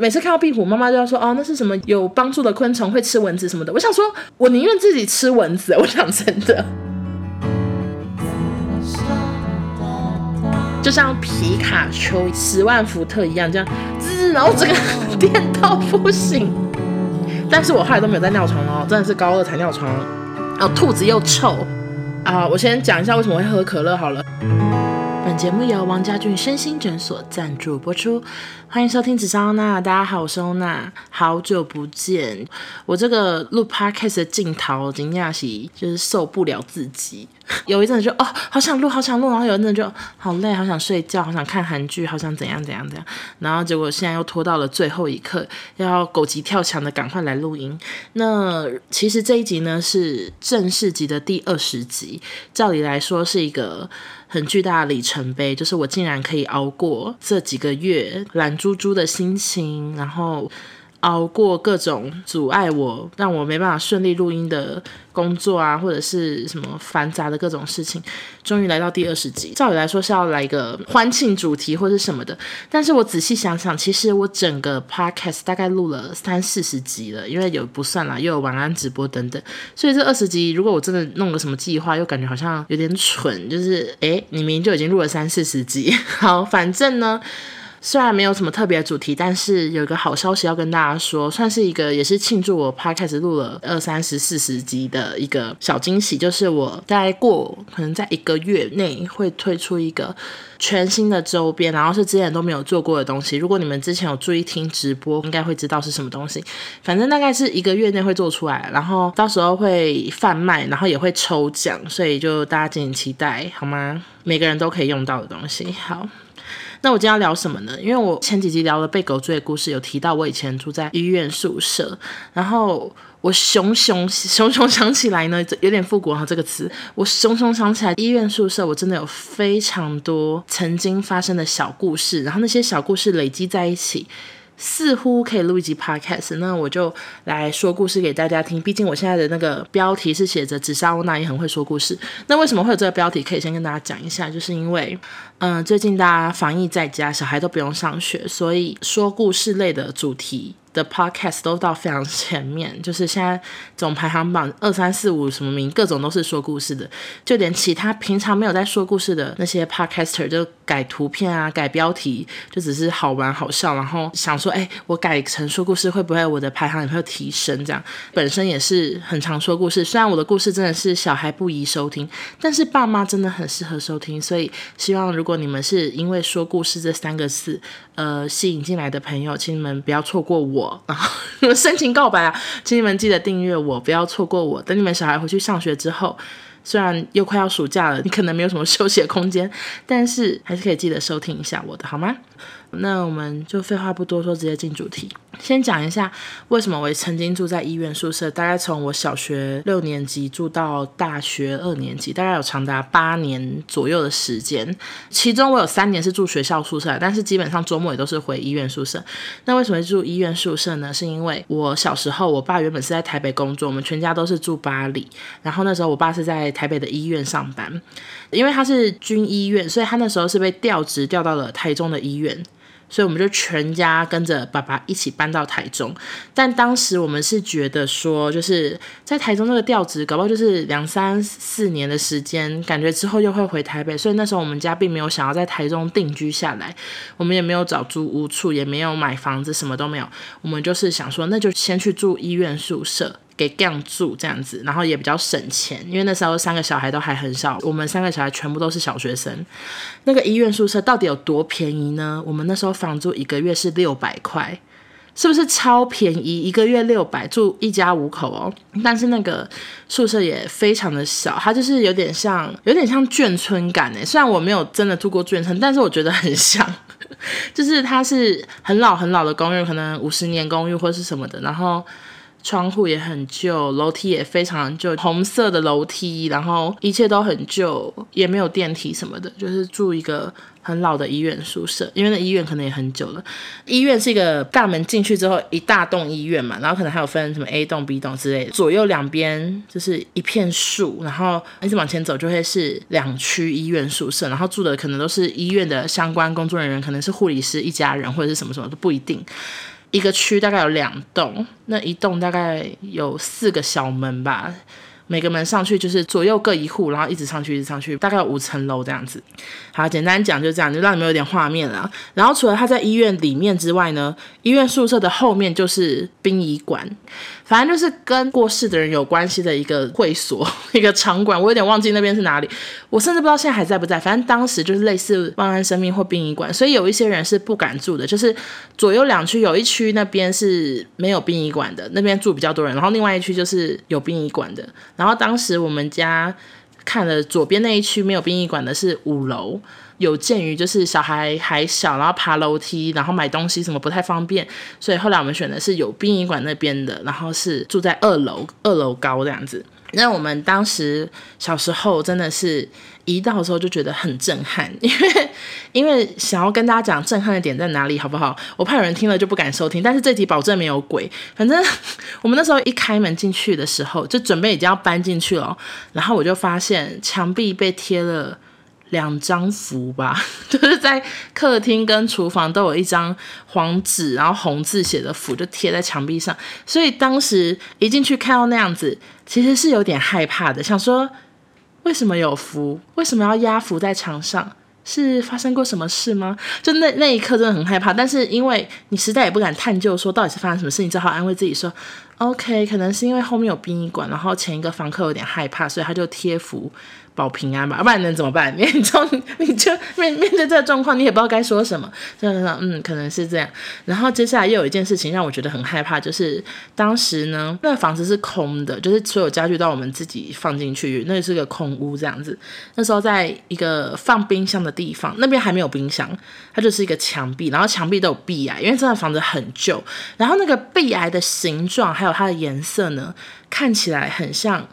每次看到壁虎，妈妈就要说：“哦，那是什么有帮助的昆虫，会吃蚊子什么的。”我想说，我宁愿自己吃蚊子。我想真的，就像皮卡丘十万伏特一样，这样滋，然后这个 电到不行。但是我后来都没有再尿床哦，真的是高二才尿床。然后肚子又臭啊！我先讲一下为什么会喝可乐好了。本节目由王家俊身心诊所赞助播出，欢迎收听紫砂欧娜。大家好，我是欧娜，好久不见。我这个录 podcast 的镜头，今天是就是受不了自己。有一阵子就哦，好想录，好想录，然后有一阵就好累，好想睡觉，好想看韩剧，好想怎样怎样怎样。然后结果现在又拖到了最后一刻，要狗急跳墙的赶快来录音。那其实这一集呢是正式集的第二十集，照理来说是一个。很巨大的里程碑，就是我竟然可以熬过这几个月懒猪猪的心情，然后。熬过各种阻碍我，让我没办法顺利录音的工作啊，或者是什么繁杂的各种事情，终于来到第二十集。照理来说是要来一个欢庆主题或者什么的，但是我仔细想想，其实我整个 podcast 大概录了三四十集了，因为有不算啦，又有晚安直播等等，所以这二十集如果我真的弄个什么计划，又感觉好像有点蠢，就是诶，你明明就已经录了三四十集，好，反正呢。虽然没有什么特别的主题，但是有一个好消息要跟大家说，算是一个也是庆祝我 Podcast 录了二三十四十集的一个小惊喜，就是我在过可能在一个月内会推出一个全新的周边，然后是之前都没有做过的东西。如果你们之前有注意听直播，应该会知道是什么东西。反正大概是一个月内会做出来，然后到时候会贩卖，然后也会抽奖，所以就大家敬请期待好吗？每个人都可以用到的东西，好。那我今天要聊什么呢？因为我前几集聊了被狗追的故事，有提到我以前住在医院宿舍，然后我熊熊熊熊想起来呢，有点复古哈这个词，我熊熊想起来医院宿舍，我真的有非常多曾经发生的小故事，然后那些小故事累积在一起。似乎可以录一集 podcast，那我就来说故事给大家听。毕竟我现在的那个标题是写着“紫砂欧娜也很会说故事”。那为什么会有这个标题？可以先跟大家讲一下，就是因为，嗯、最近大家防疫在家，小孩都不用上学，所以说故事类的主题的 podcast 都到非常前面，就是现在总排行榜二三四五什么名，各种都是说故事的，就连其他平常没有在说故事的那些 podcaster 就改图片啊、改标题，就只是好玩好笑，然后想说，哎，我改成说故事会不会我的排行也会提升？这样本身也是很常说故事，虽然我的故事真的是小孩不宜收听，但是爸妈真的很适合收听，所以希望如果你们是因为说故事这三个字，呃，吸引进来的朋友，请你们不要错过我。然后深情告白啊，请你们记得订阅我，不要错过我。等你们小孩回去上学之后，虽然又快要暑假了，你可能没有什么休息的空间，但是还是可以记得收听一下我的，好吗？那我们就废话不多说，直接进主题。先讲一下为什么我曾经住在医院宿舍，大概从我小学六年级住到大学二年级，大概有长达八年左右的时间。其中我有三年是住学校宿舍，但是基本上周末也都是回医院宿舍。那为什么住医院宿舍呢？是因为我小时候，我爸原本是在台北工作，我们全家都是住巴黎。然后那时候我爸是在台北的医院上班，因为他是军医院，所以他那时候是被调职调到了台中的医院。所以我们就全家跟着爸爸一起搬到台中，但当时我们是觉得说，就是在台中那个调职，搞不好就是两三四年的时间，感觉之后又会回台北，所以那时候我们家并没有想要在台中定居下来，我们也没有找租屋处，也没有买房子，什么都没有，我们就是想说，那就先去住医院宿舍。给这样住这样子，然后也比较省钱，因为那时候三个小孩都还很小，我们三个小孩全部都是小学生。那个医院宿舍到底有多便宜呢？我们那时候房租一个月是六百块，是不是超便宜？一个月六百，住一家五口哦。但是那个宿舍也非常的小，它就是有点像，有点像眷村感诶。虽然我没有真的住过眷村，但是我觉得很像，就是它是很老很老的公寓，可能五十年公寓或是什么的，然后。窗户也很旧，楼梯也非常旧，红色的楼梯，然后一切都很旧，也没有电梯什么的，就是住一个很老的医院宿舍。因为那医院可能也很久了，医院是一个大门进去之后一大栋医院嘛，然后可能还有分什么 A 栋、B 栋之类的，左右两边就是一片树，然后一直往前走就会是两区医院宿舍，然后住的可能都是医院的相关工作人员，可能是护理师一家人或者是什么什么都不一定。一个区大概有两栋，那一栋大概有四个小门吧。每个门上去就是左右各一户，然后一直上去，一直上去，大概五层楼这样子。好，简单讲就这样，就让你们有点画面了。然后除了他在医院里面之外呢，医院宿舍的后面就是殡仪馆，反正就是跟过世的人有关系的一个会所、一个场馆。我有点忘记那边是哪里，我甚至不知道现在还在不在。反正当时就是类似万安生命或殡仪馆，所以有一些人是不敢住的，就是左右两区有一区那边是没有殡仪馆的，那边住比较多人，然后另外一区就是有殡仪馆的。然后当时我们家看了左边那一区没有殡仪馆的是五楼，有鉴于就是小孩还小，然后爬楼梯，然后买东西什么不太方便，所以后来我们选的是有殡仪馆那边的，然后是住在二楼，二楼高这样子。那我们当时小时候真的是一到的时候就觉得很震撼，因为因为想要跟大家讲震撼的点在哪里，好不好？我怕有人听了就不敢收听，但是这集保证没有鬼。反正 我们那时候一开门进去的时候，就准备已经要搬进去了，然后我就发现墙壁被贴了两张符吧，就是在客厅跟厨房都有一张黄纸，然后红字写的符就贴在墙壁上，所以当时一进去看到那样子。其实是有点害怕的，想说为什么有符？为什么要压符在墙上？是发生过什么事吗？就那那一刻真的很害怕，但是因为你实在也不敢探究说到底是发生什么事，你只好安慰自己说，OK，可能是因为后面有殡仪馆，然后前一个房客有点害怕，所以他就贴符。保平安吧，要不然能怎么办？你就你就 面面对这个状况，你也不知道该说什么。就说嗯，可能是这样。然后接下来又有一件事情让我觉得很害怕，就是当时呢，那房子是空的，就是所有家具都我们自己放进去，那是个空屋这样子。那时候在一个放冰箱的地方，那边还没有冰箱，它就是一个墙壁，然后墙壁都有壁癌，因为这个房子很旧。然后那个壁癌的形状还还有它的颜色呢，看起来很像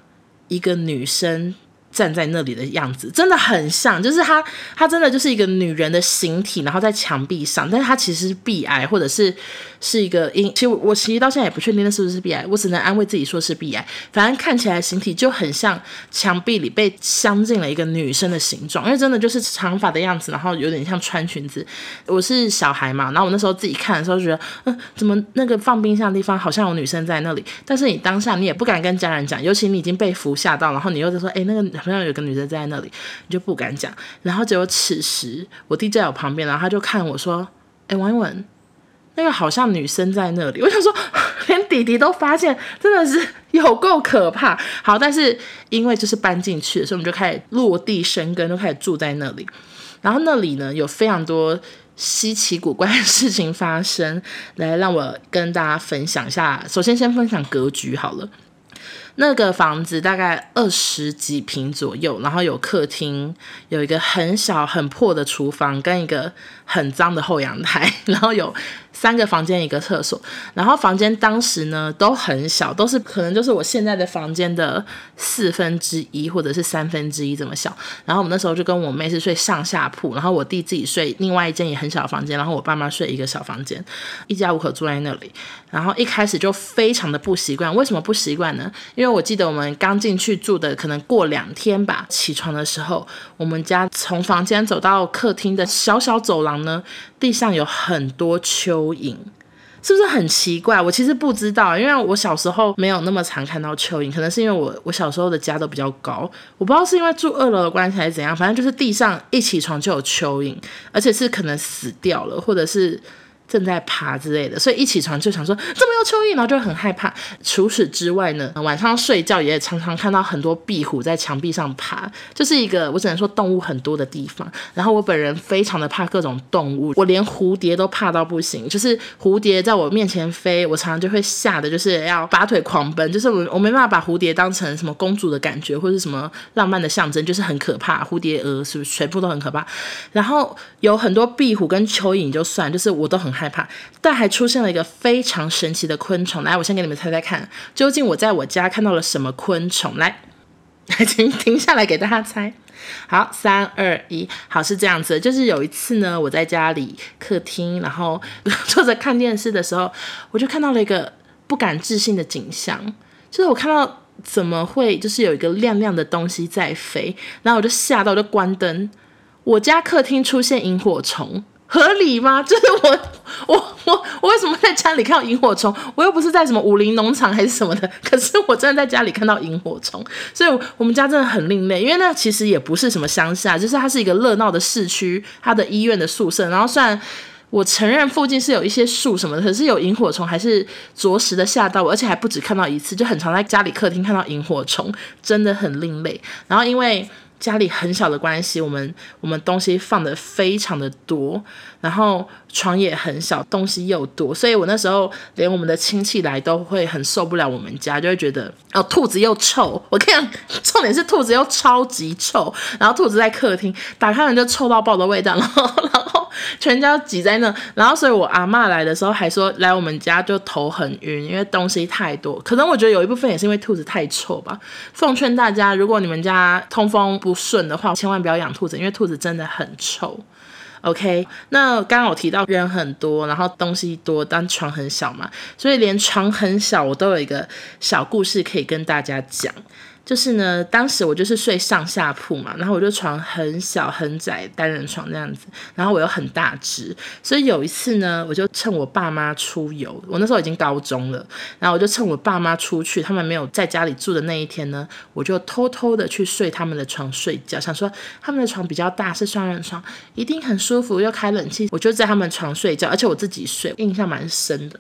一个女生。站在那里的样子真的很像，就是她，她真的就是一个女人的形体，然后在墙壁上，但是她其实是 B I，或者是是一个因，其实我其实到现在也不确定那是不是 B I，，我只能安慰自己说是 B I，。反正看起来形体就很像墙壁里被镶进了一个女生的形状，因为真的就是长发的样子，然后有点像穿裙子。我是小孩嘛，然后我那时候自己看的时候就觉得，嗯，怎么那个放冰箱的地方好像有女生在那里？但是你当下你也不敢跟家人讲，尤其你已经被服吓到，然后你又在说，哎，那个。好像有个女生在那里，你就不敢讲。然后结果此时我弟在我旁边，然后他就看我说：“哎，王一文，那个好像女生在那里。”我想说，连弟弟都发现，真的是有够可怕。好，但是因为就是搬进去，所以我们就开始落地生根，就开始住在那里。然后那里呢，有非常多稀奇古怪的事情发生，来让我跟大家分享一下。首先，先分享格局好了。那个房子大概二十几平左右，然后有客厅，有一个很小很破的厨房，跟一个很脏的后阳台，然后有。三个房间一个厕所，然后房间当时呢都很小，都是可能就是我现在的房间的四分之一或者是三分之一这么小。然后我们那时候就跟我妹是睡上下铺，然后我弟自己睡另外一间也很小的房间，然后我爸妈睡一个小房间，一家五口住在那里。然后一开始就非常的不习惯，为什么不习惯呢？因为我记得我们刚进去住的可能过两天吧，起床的时候，我们家从房间走到客厅的小小走廊呢，地上有很多影，是不是很奇怪？我其实不知道，因为我小时候没有那么常看到蚯蚓，可能是因为我我小时候的家都比较高，我不知道是因为住二楼的关系还是怎样，反正就是地上一起床就有蚯蚓，而且是可能死掉了，或者是。正在爬之类的，所以一起床就想说怎么有蚯蚓，然后就很害怕。除此之外呢，晚上睡觉也常常看到很多壁虎在墙壁上爬，就是一个我只能说动物很多的地方。然后我本人非常的怕各种动物，我连蝴蝶都怕到不行，就是蝴蝶在我面前飞，我常常就会吓得就是要拔腿狂奔，就是我我没办法把蝴蝶当成什么公主的感觉或者什么浪漫的象征，就是很可怕。蝴蝶蛾是不是全部都很可怕？然后有很多壁虎跟蚯蚓就算，就是我都很。害害怕，但还出现了一个非常神奇的昆虫。来，我先给你们猜猜看，究竟我在我家看到了什么昆虫？来，请停下来给大家猜。好，三二一，好，是这样子。就是有一次呢，我在家里客厅，然后 坐着看电视的时候，我就看到了一个不敢置信的景象，就是我看到怎么会，就是有一个亮亮的东西在飞，然后我就吓到，我就关灯。我家客厅出现萤火虫。合理吗？就是我我我我为什么在家里看到萤火虫？我又不是在什么武林农场还是什么的，可是我真的在家里看到萤火虫，所以我们家真的很另类，因为那其实也不是什么乡下，就是它是一个热闹的市区，它的医院的宿舍。然后虽然我承认附近是有一些树什么的，可是有萤火虫还是着实的吓到我，而且还不止看到一次，就很常在家里客厅看到萤火虫，真的很另类。然后因为。家里很小的关系，我们我们东西放的非常的多，然后床也很小，东西又多，所以我那时候连我们的亲戚来都会很受不了我们家，就会觉得哦，兔子又臭。我看，重点是兔子又超级臭，然后兔子在客厅打开门就臭到爆的味道，然后然后。全家挤在那，然后所以我阿嬷来的时候还说来我们家就头很晕，因为东西太多。可能我觉得有一部分也是因为兔子太臭吧。奉劝大家，如果你们家通风不顺的话，千万不要养兔子，因为兔子真的很臭。OK，那刚刚我提到人很多，然后东西多，但床很小嘛，所以连床很小我都有一个小故事可以跟大家讲。就是呢，当时我就是睡上下铺嘛，然后我就床很小很窄，单人床那样子，然后我又很大只，所以有一次呢，我就趁我爸妈出游，我那时候已经高中了，然后我就趁我爸妈出去，他们没有在家里住的那一天呢，我就偷偷的去睡他们的床睡觉，想说他们的床比较大，是双人床，一定很舒服，又开冷气，我就在他们床睡觉，而且我自己睡，印象蛮深的。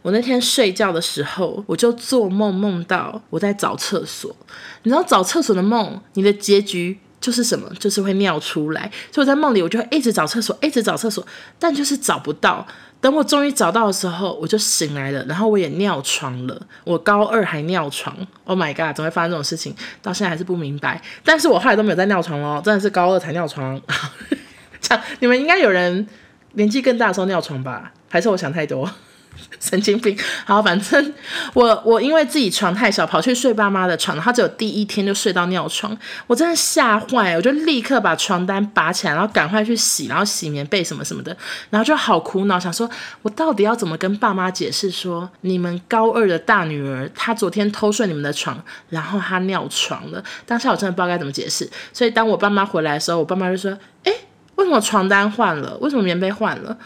我那天睡觉的时候，我就做梦，梦到我在找厕所。你知道找厕所的梦，你的结局就是什么？就是会尿出来。所以我在梦里，我就会一直找厕所，一直找厕所，但就是找不到。等我终于找到的时候，我就醒来了，然后我也尿床了。我高二还尿床，Oh my god！怎么会发生这种事情？到现在还是不明白。但是我后来都没有再尿床咯，真的是高二才尿床。这样，你们应该有人年纪更大的时候尿床吧？还是我想太多？神经病，好，反正 我我因为自己床太小，跑去睡爸妈的床，他只有第一天就睡到尿床，我真的吓坏，我就立刻把床单拔起来，然后赶快去洗，然后洗棉被什么什么的，然后就好苦恼，想说我到底要怎么跟爸妈解释说，你们高二的大女儿她昨天偷睡你们的床，然后她尿床了，当下我真的不知道该怎么解释，所以当我爸妈回来的时候，我爸妈就说，诶，为什么床单换了？为什么棉被换了？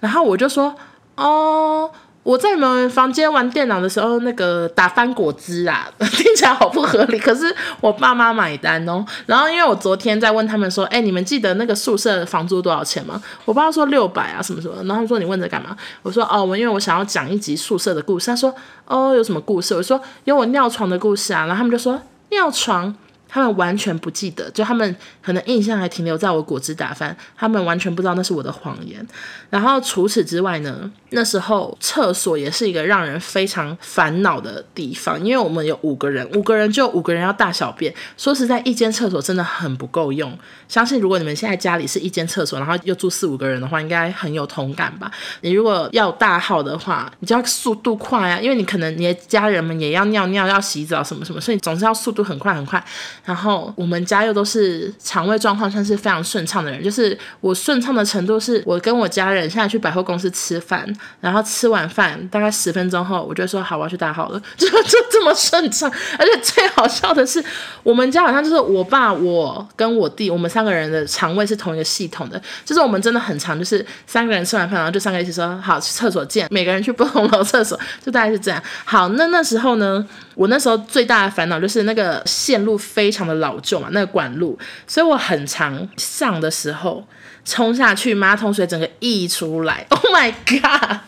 然后我就说。哦，我在你们房间玩电脑的时候，那个打翻果汁啊，听起来好不合理。可是我爸妈买单哦。然后因为我昨天在问他们说，哎，你们记得那个宿舍房租多少钱吗？我爸说六百啊，什么什么。然后他说你问这干嘛？我说哦，我因为我想要讲一集宿舍的故事。他说哦，有什么故事？我说有我尿床的故事啊。然后他们就说尿床。他们完全不记得，就他们可能印象还停留在我果汁打翻，他们完全不知道那是我的谎言。然后除此之外呢，那时候厕所也是一个让人非常烦恼的地方，因为我们有五个人，五个人就五个人要大小便。说实在，一间厕所真的很不够用。相信如果你们现在家里是一间厕所，然后又住四五个人的话，应该很有同感吧？你如果要大号的话，你就要速度快啊，因为你可能你的家人们也要尿尿、要洗澡什么什么，所以总是要速度很快很快。然后我们家又都是肠胃状况算是非常顺畅的人，就是我顺畅的程度是，我跟我家人现在去百货公司吃饭，然后吃完饭大概十分钟后，我就说好，我要去大号了，就 就这么顺畅。而且最好笑的是，我们家好像就是我爸、我跟我弟，我们三个人的肠胃是同一个系统的，就是我们真的很常，就是三个人吃完饭，然后就三个一起说好，去厕所见，每个人去不同楼厕所，就大概是这样。好，那那时候呢，我那时候最大的烦恼就是那个线路非常常的老旧嘛，那个管路，所以我很常上的时候冲下去，马桶水整个溢出来。Oh my god！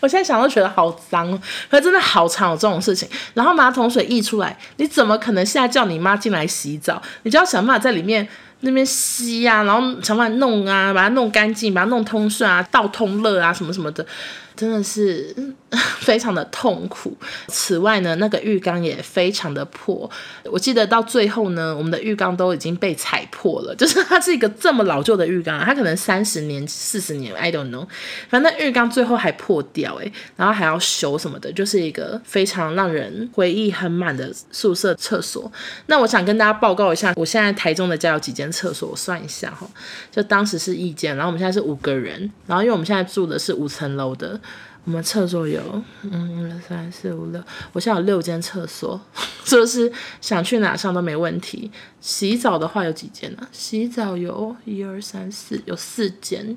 我现在想都觉得好脏哦，可是真的好常有这种事情。然后马桶水溢出来，你怎么可能现在叫你妈进来洗澡？你就要想办法在里面那边吸啊，然后想办法弄啊，把它弄干净，把它弄通顺啊，倒通乐啊，什么什么的。真的是 非常的痛苦。此外呢，那个浴缸也非常的破。我记得到最后呢，我们的浴缸都已经被踩破了。就是它是一个这么老旧的浴缸，它可能三十年、四十年，I don't know。反正浴缸最后还破掉，诶，然后还要修什么的，就是一个非常让人回忆很满的宿舍厕所。那我想跟大家报告一下，我现在台中的家有几间厕所，我算一下哈。就当时是一间，然后我们现在是五个人，然后因为我们现在住的是五层楼的。我们厕所有，嗯，一二三四五六，我现在有六间厕所，就是想去哪上都没问题。洗澡的话有几间呢？洗澡有一二三四，有四间。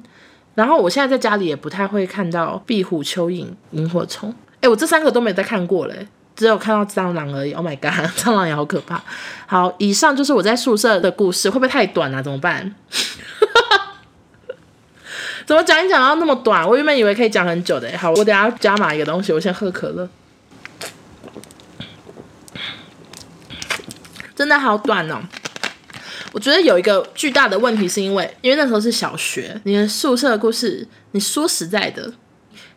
然后我现在在家里也不太会看到壁虎、蚯蚓、萤火虫。哎，我这三个都没再看过嘞，只有看到蟑螂而已。Oh my god，蟑螂也好可怕。好，以上就是我在宿舍的故事，会不会太短啊？怎么办？怎么讲一讲要那么短？我原本以为可以讲很久的。好，我等下加码一个东西，我先喝可乐。真的好短哦！我觉得有一个巨大的问题，是因为因为那时候是小学，你的宿舍的故事，你说实在的，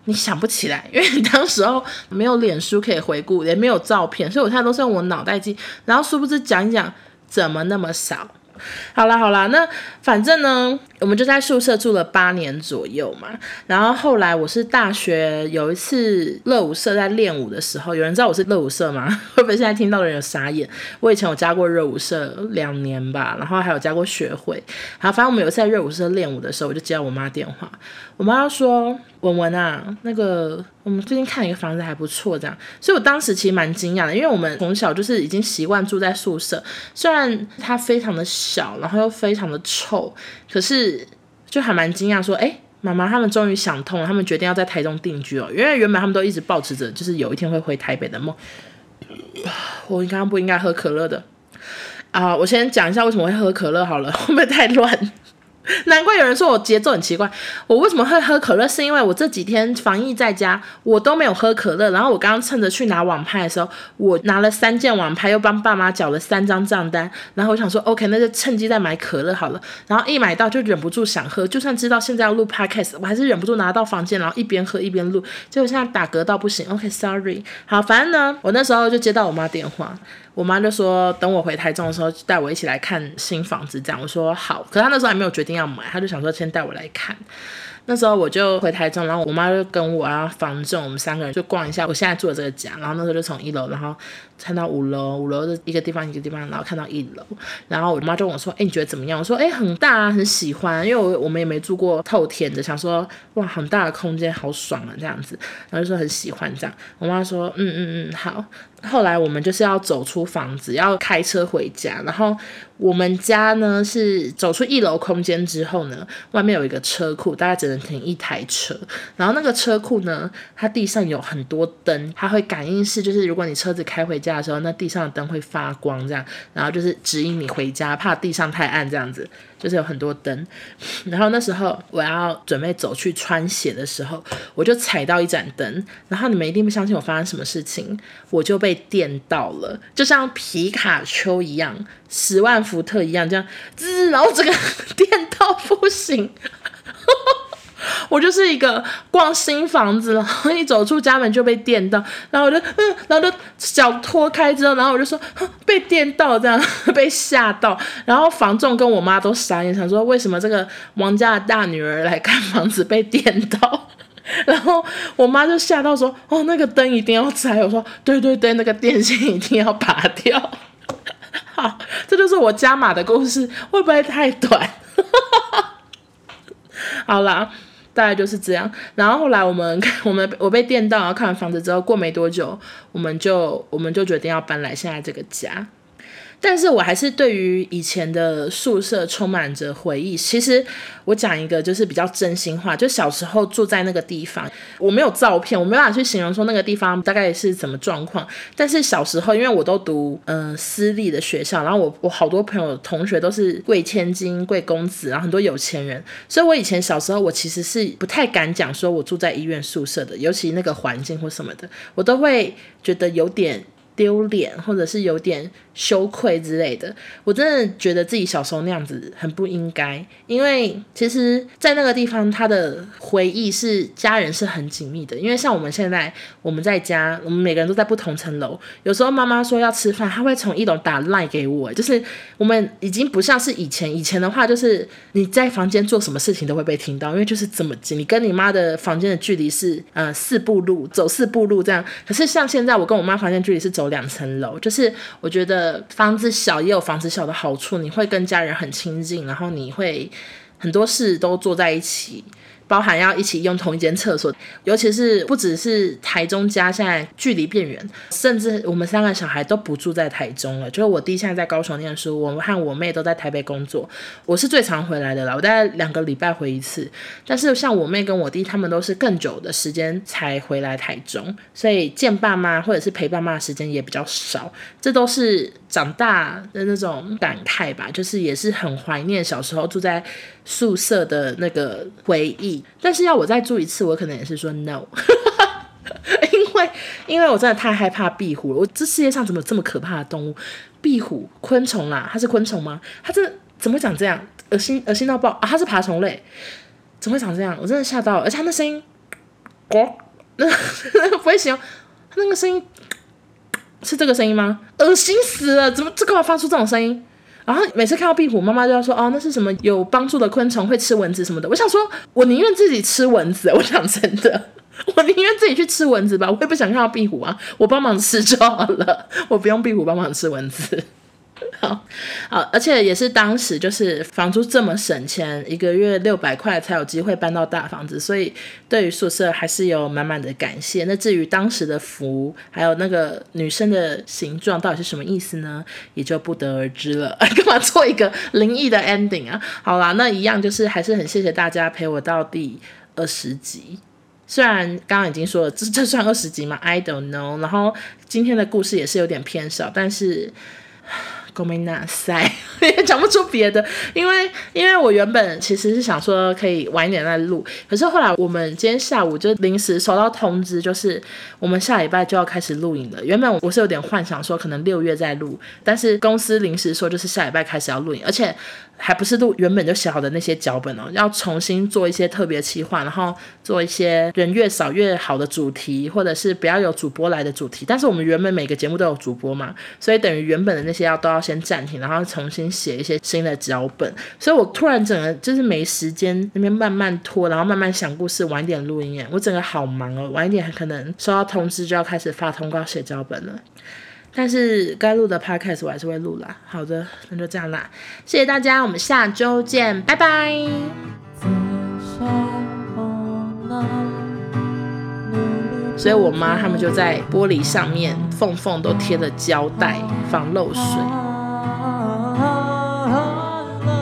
你想不起来，因为你当时候没有脸书可以回顾，也没有照片，所以我现在都是用我脑袋记。然后殊不知讲一讲，怎么那么少？好啦好啦，那反正呢，我们就在宿舍住了八年左右嘛。然后后来我是大学有一次热舞社在练舞的时候，有人知道我是热舞社吗？会不会现在听到的人有傻眼？我以前有加过热舞社两年吧，然后还有加过学会。好，反正我们有一次在热舞社练舞的时候，我就接到我妈电话，我妈说。文文啊，那个我们最近看了一个房子还不错，这样，所以我当时其实蛮惊讶的，因为我们从小就是已经习惯住在宿舍，虽然它非常的小，然后又非常的臭，可是就还蛮惊讶，说，哎，妈妈他们终于想通了，他们决定要在台中定居哦，因为原本他们都一直抱持着就是有一天会回台北的梦。我刚刚不应该喝可乐的啊，我先讲一下为什么会喝可乐好了，会不会太乱？难怪有人说我节奏很奇怪。我为什么会喝可乐？是因为我这几天防疫在家，我都没有喝可乐。然后我刚刚趁着去拿网拍的时候，我拿了三件网拍，又帮爸妈缴了三张账单。然后我想说，OK，那就趁机再买可乐好了。然后一买到就忍不住想喝，就算知道现在要录 Podcast，我还是忍不住拿到房间，然后一边喝一边录。结果现在打嗝到不行。OK，Sorry。好，反正呢，我那时候就接到我妈电话。我妈就说，等我回台中的时候，带我一起来看新房子。这样我说好，可是她那时候还没有决定要买，她就想说先带我来看。那时候我就回台中，然后我妈就跟我啊房正，我们三个人就逛一下我现在住的这个家。然后那时候就从一楼，然后看到五楼，五楼的一个地方一个地方，然后看到一楼。然后我妈就问我说：“哎，你觉得怎么样？”我说：“哎，很大啊，很喜欢。因为我我们也没住过透天的，想说哇，很大的空间，好爽啊，这样子。”然后就说很喜欢这样。我妈说：“嗯嗯嗯，好。”后来我们就是要走出房子，要开车回家。然后我们家呢是走出一楼空间之后呢，外面有一个车库，大概只能停一台车。然后那个车库呢，它地上有很多灯，它会感应式，就是如果你车子开回家的时候，那地上的灯会发光，这样，然后就是指引你回家，怕地上太暗这样子。就是有很多灯，然后那时候我要准备走去穿鞋的时候，我就踩到一盏灯，然后你们一定不相信我发生什么事情，我就被电到了，就像皮卡丘一样，十万伏特一样，这样滋，然后这个 电到不行。我就是一个逛新房子，然后一走出家门就被电到，然后我就嗯，然后就脚脱开之后，然后我就说被电到，这样 被吓到，然后房仲跟我妈都傻眼，想说为什么这个王家的大女儿来看房子被电到，然后我妈就吓到说哦，那个灯一定要拆，我说对对对，那个电线一定要拔掉。好，这就是我加码的故事，会不会太短？好啦。大概就是这样，然后后来我们我们我被电到，然后看完房子之后，过没多久，我们就我们就决定要搬来现在这个家。但是我还是对于以前的宿舍充满着回忆。其实我讲一个就是比较真心话，就小时候住在那个地方，我没有照片，我没办法去形容说那个地方大概是什么状况。但是小时候，因为我都读嗯、私立的学校，然后我我好多朋友同学都是贵千金、贵公子，然后很多有钱人，所以我以前小时候我其实是不太敢讲说我住在医院宿舍的，尤其那个环境或什么的，我都会觉得有点丢脸，或者是有点。羞愧之类的，我真的觉得自己小时候那样子很不应该，因为其实，在那个地方，他的回忆是家人是很紧密的。因为像我们现在，我们在家，我们每个人都在不同层楼，有时候妈妈说要吃饭，她会从一楼打赖给我，就是我们已经不像是以前，以前的话就是你在房间做什么事情都会被听到，因为就是这么近，你跟你妈的房间的距离是呃四步路，走四步路这样。可是像现在，我跟我妈房间距离是走两层楼，就是我觉得。房子小也有房子小的好处，你会跟家人很亲近，然后你会很多事都坐在一起，包含要一起用同一间厕所，尤其是不只是台中家现在距离变远，甚至我们三个小孩都不住在台中了。就是我弟现在在高雄念书，我和我妹都在台北工作。我是最常回来的啦，我大概两个礼拜回一次。但是像我妹跟我弟他们都是更久的时间才回来台中，所以见爸妈或者是陪爸妈的时间也比较少。这都是长大的那种感慨吧，就是也是很怀念小时候住在宿舍的那个回忆。但是要我再住一次，我可能也是说 no，因为因为我真的太害怕壁虎了。我这世界上怎么有这么可怕的动物？壁虎，昆虫啦，它是昆虫吗？它这怎么长这样？恶心，恶心到爆啊！它是爬虫类，怎么会长这样？我真的吓到了，而且它那声音，呱，那那不会形容，它那个声音是这个声音吗？恶心死了！怎么这干嘛发出这种声音？然后每次看到壁虎，妈妈就要说：“哦，那是什么有帮助的昆虫，会吃蚊子什么的。”我想说，我宁愿自己吃蚊子。我想真的，我宁愿自己去吃蚊子吧，我也不想看到壁虎啊，我帮忙吃就好了，我不用壁虎帮忙吃蚊子。好，而且也是当时就是房租这么省钱，一个月六百块才有机会搬到大房子，所以对于宿舍还是有满满的感谢。那至于当时的福，还有那个女生的形状到底是什么意思呢？也就不得而知了。干嘛做一个灵异的 ending 啊？好啦，那一样就是还是很谢谢大家陪我到第二十集，虽然刚刚已经说了这这算二十集吗？I don't know。然后今天的故事也是有点偏少，但是。我没那塞，也 讲不出别的，因为因为我原本其实是想说可以晚一点再录，可是后来我们今天下午就临时收到通知，就是我们下礼拜就要开始录影了。原本我是有点幻想说可能六月再录，但是公司临时说就是下礼拜开始要录影，而且。还不是录原本就写好的那些脚本哦，要重新做一些特别企划，然后做一些人越少越好的主题，或者是不要有主播来的主题。但是我们原本每个节目都有主播嘛，所以等于原本的那些要都要先暂停，然后重新写一些新的脚本。所以我突然整个就是没时间那边慢慢拖，然后慢慢想故事，晚一点录音。我整个好忙哦，晚一点可能收到通知就要开始发通告写脚本了。但是该录的 podcast 我还是会录啦。好的，那就这样啦，谢谢大家，我们下周见，拜拜。所以我妈他们就在玻璃上面缝缝都贴了胶带防漏水，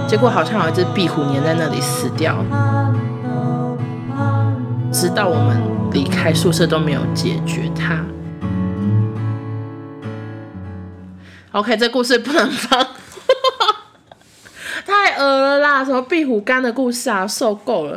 结果好像有一只壁虎粘在那里死掉，直到我们离开宿舍都没有解决它。OK，这故事不能放，太恶了啦！什么壁虎干的故事啊，受够了。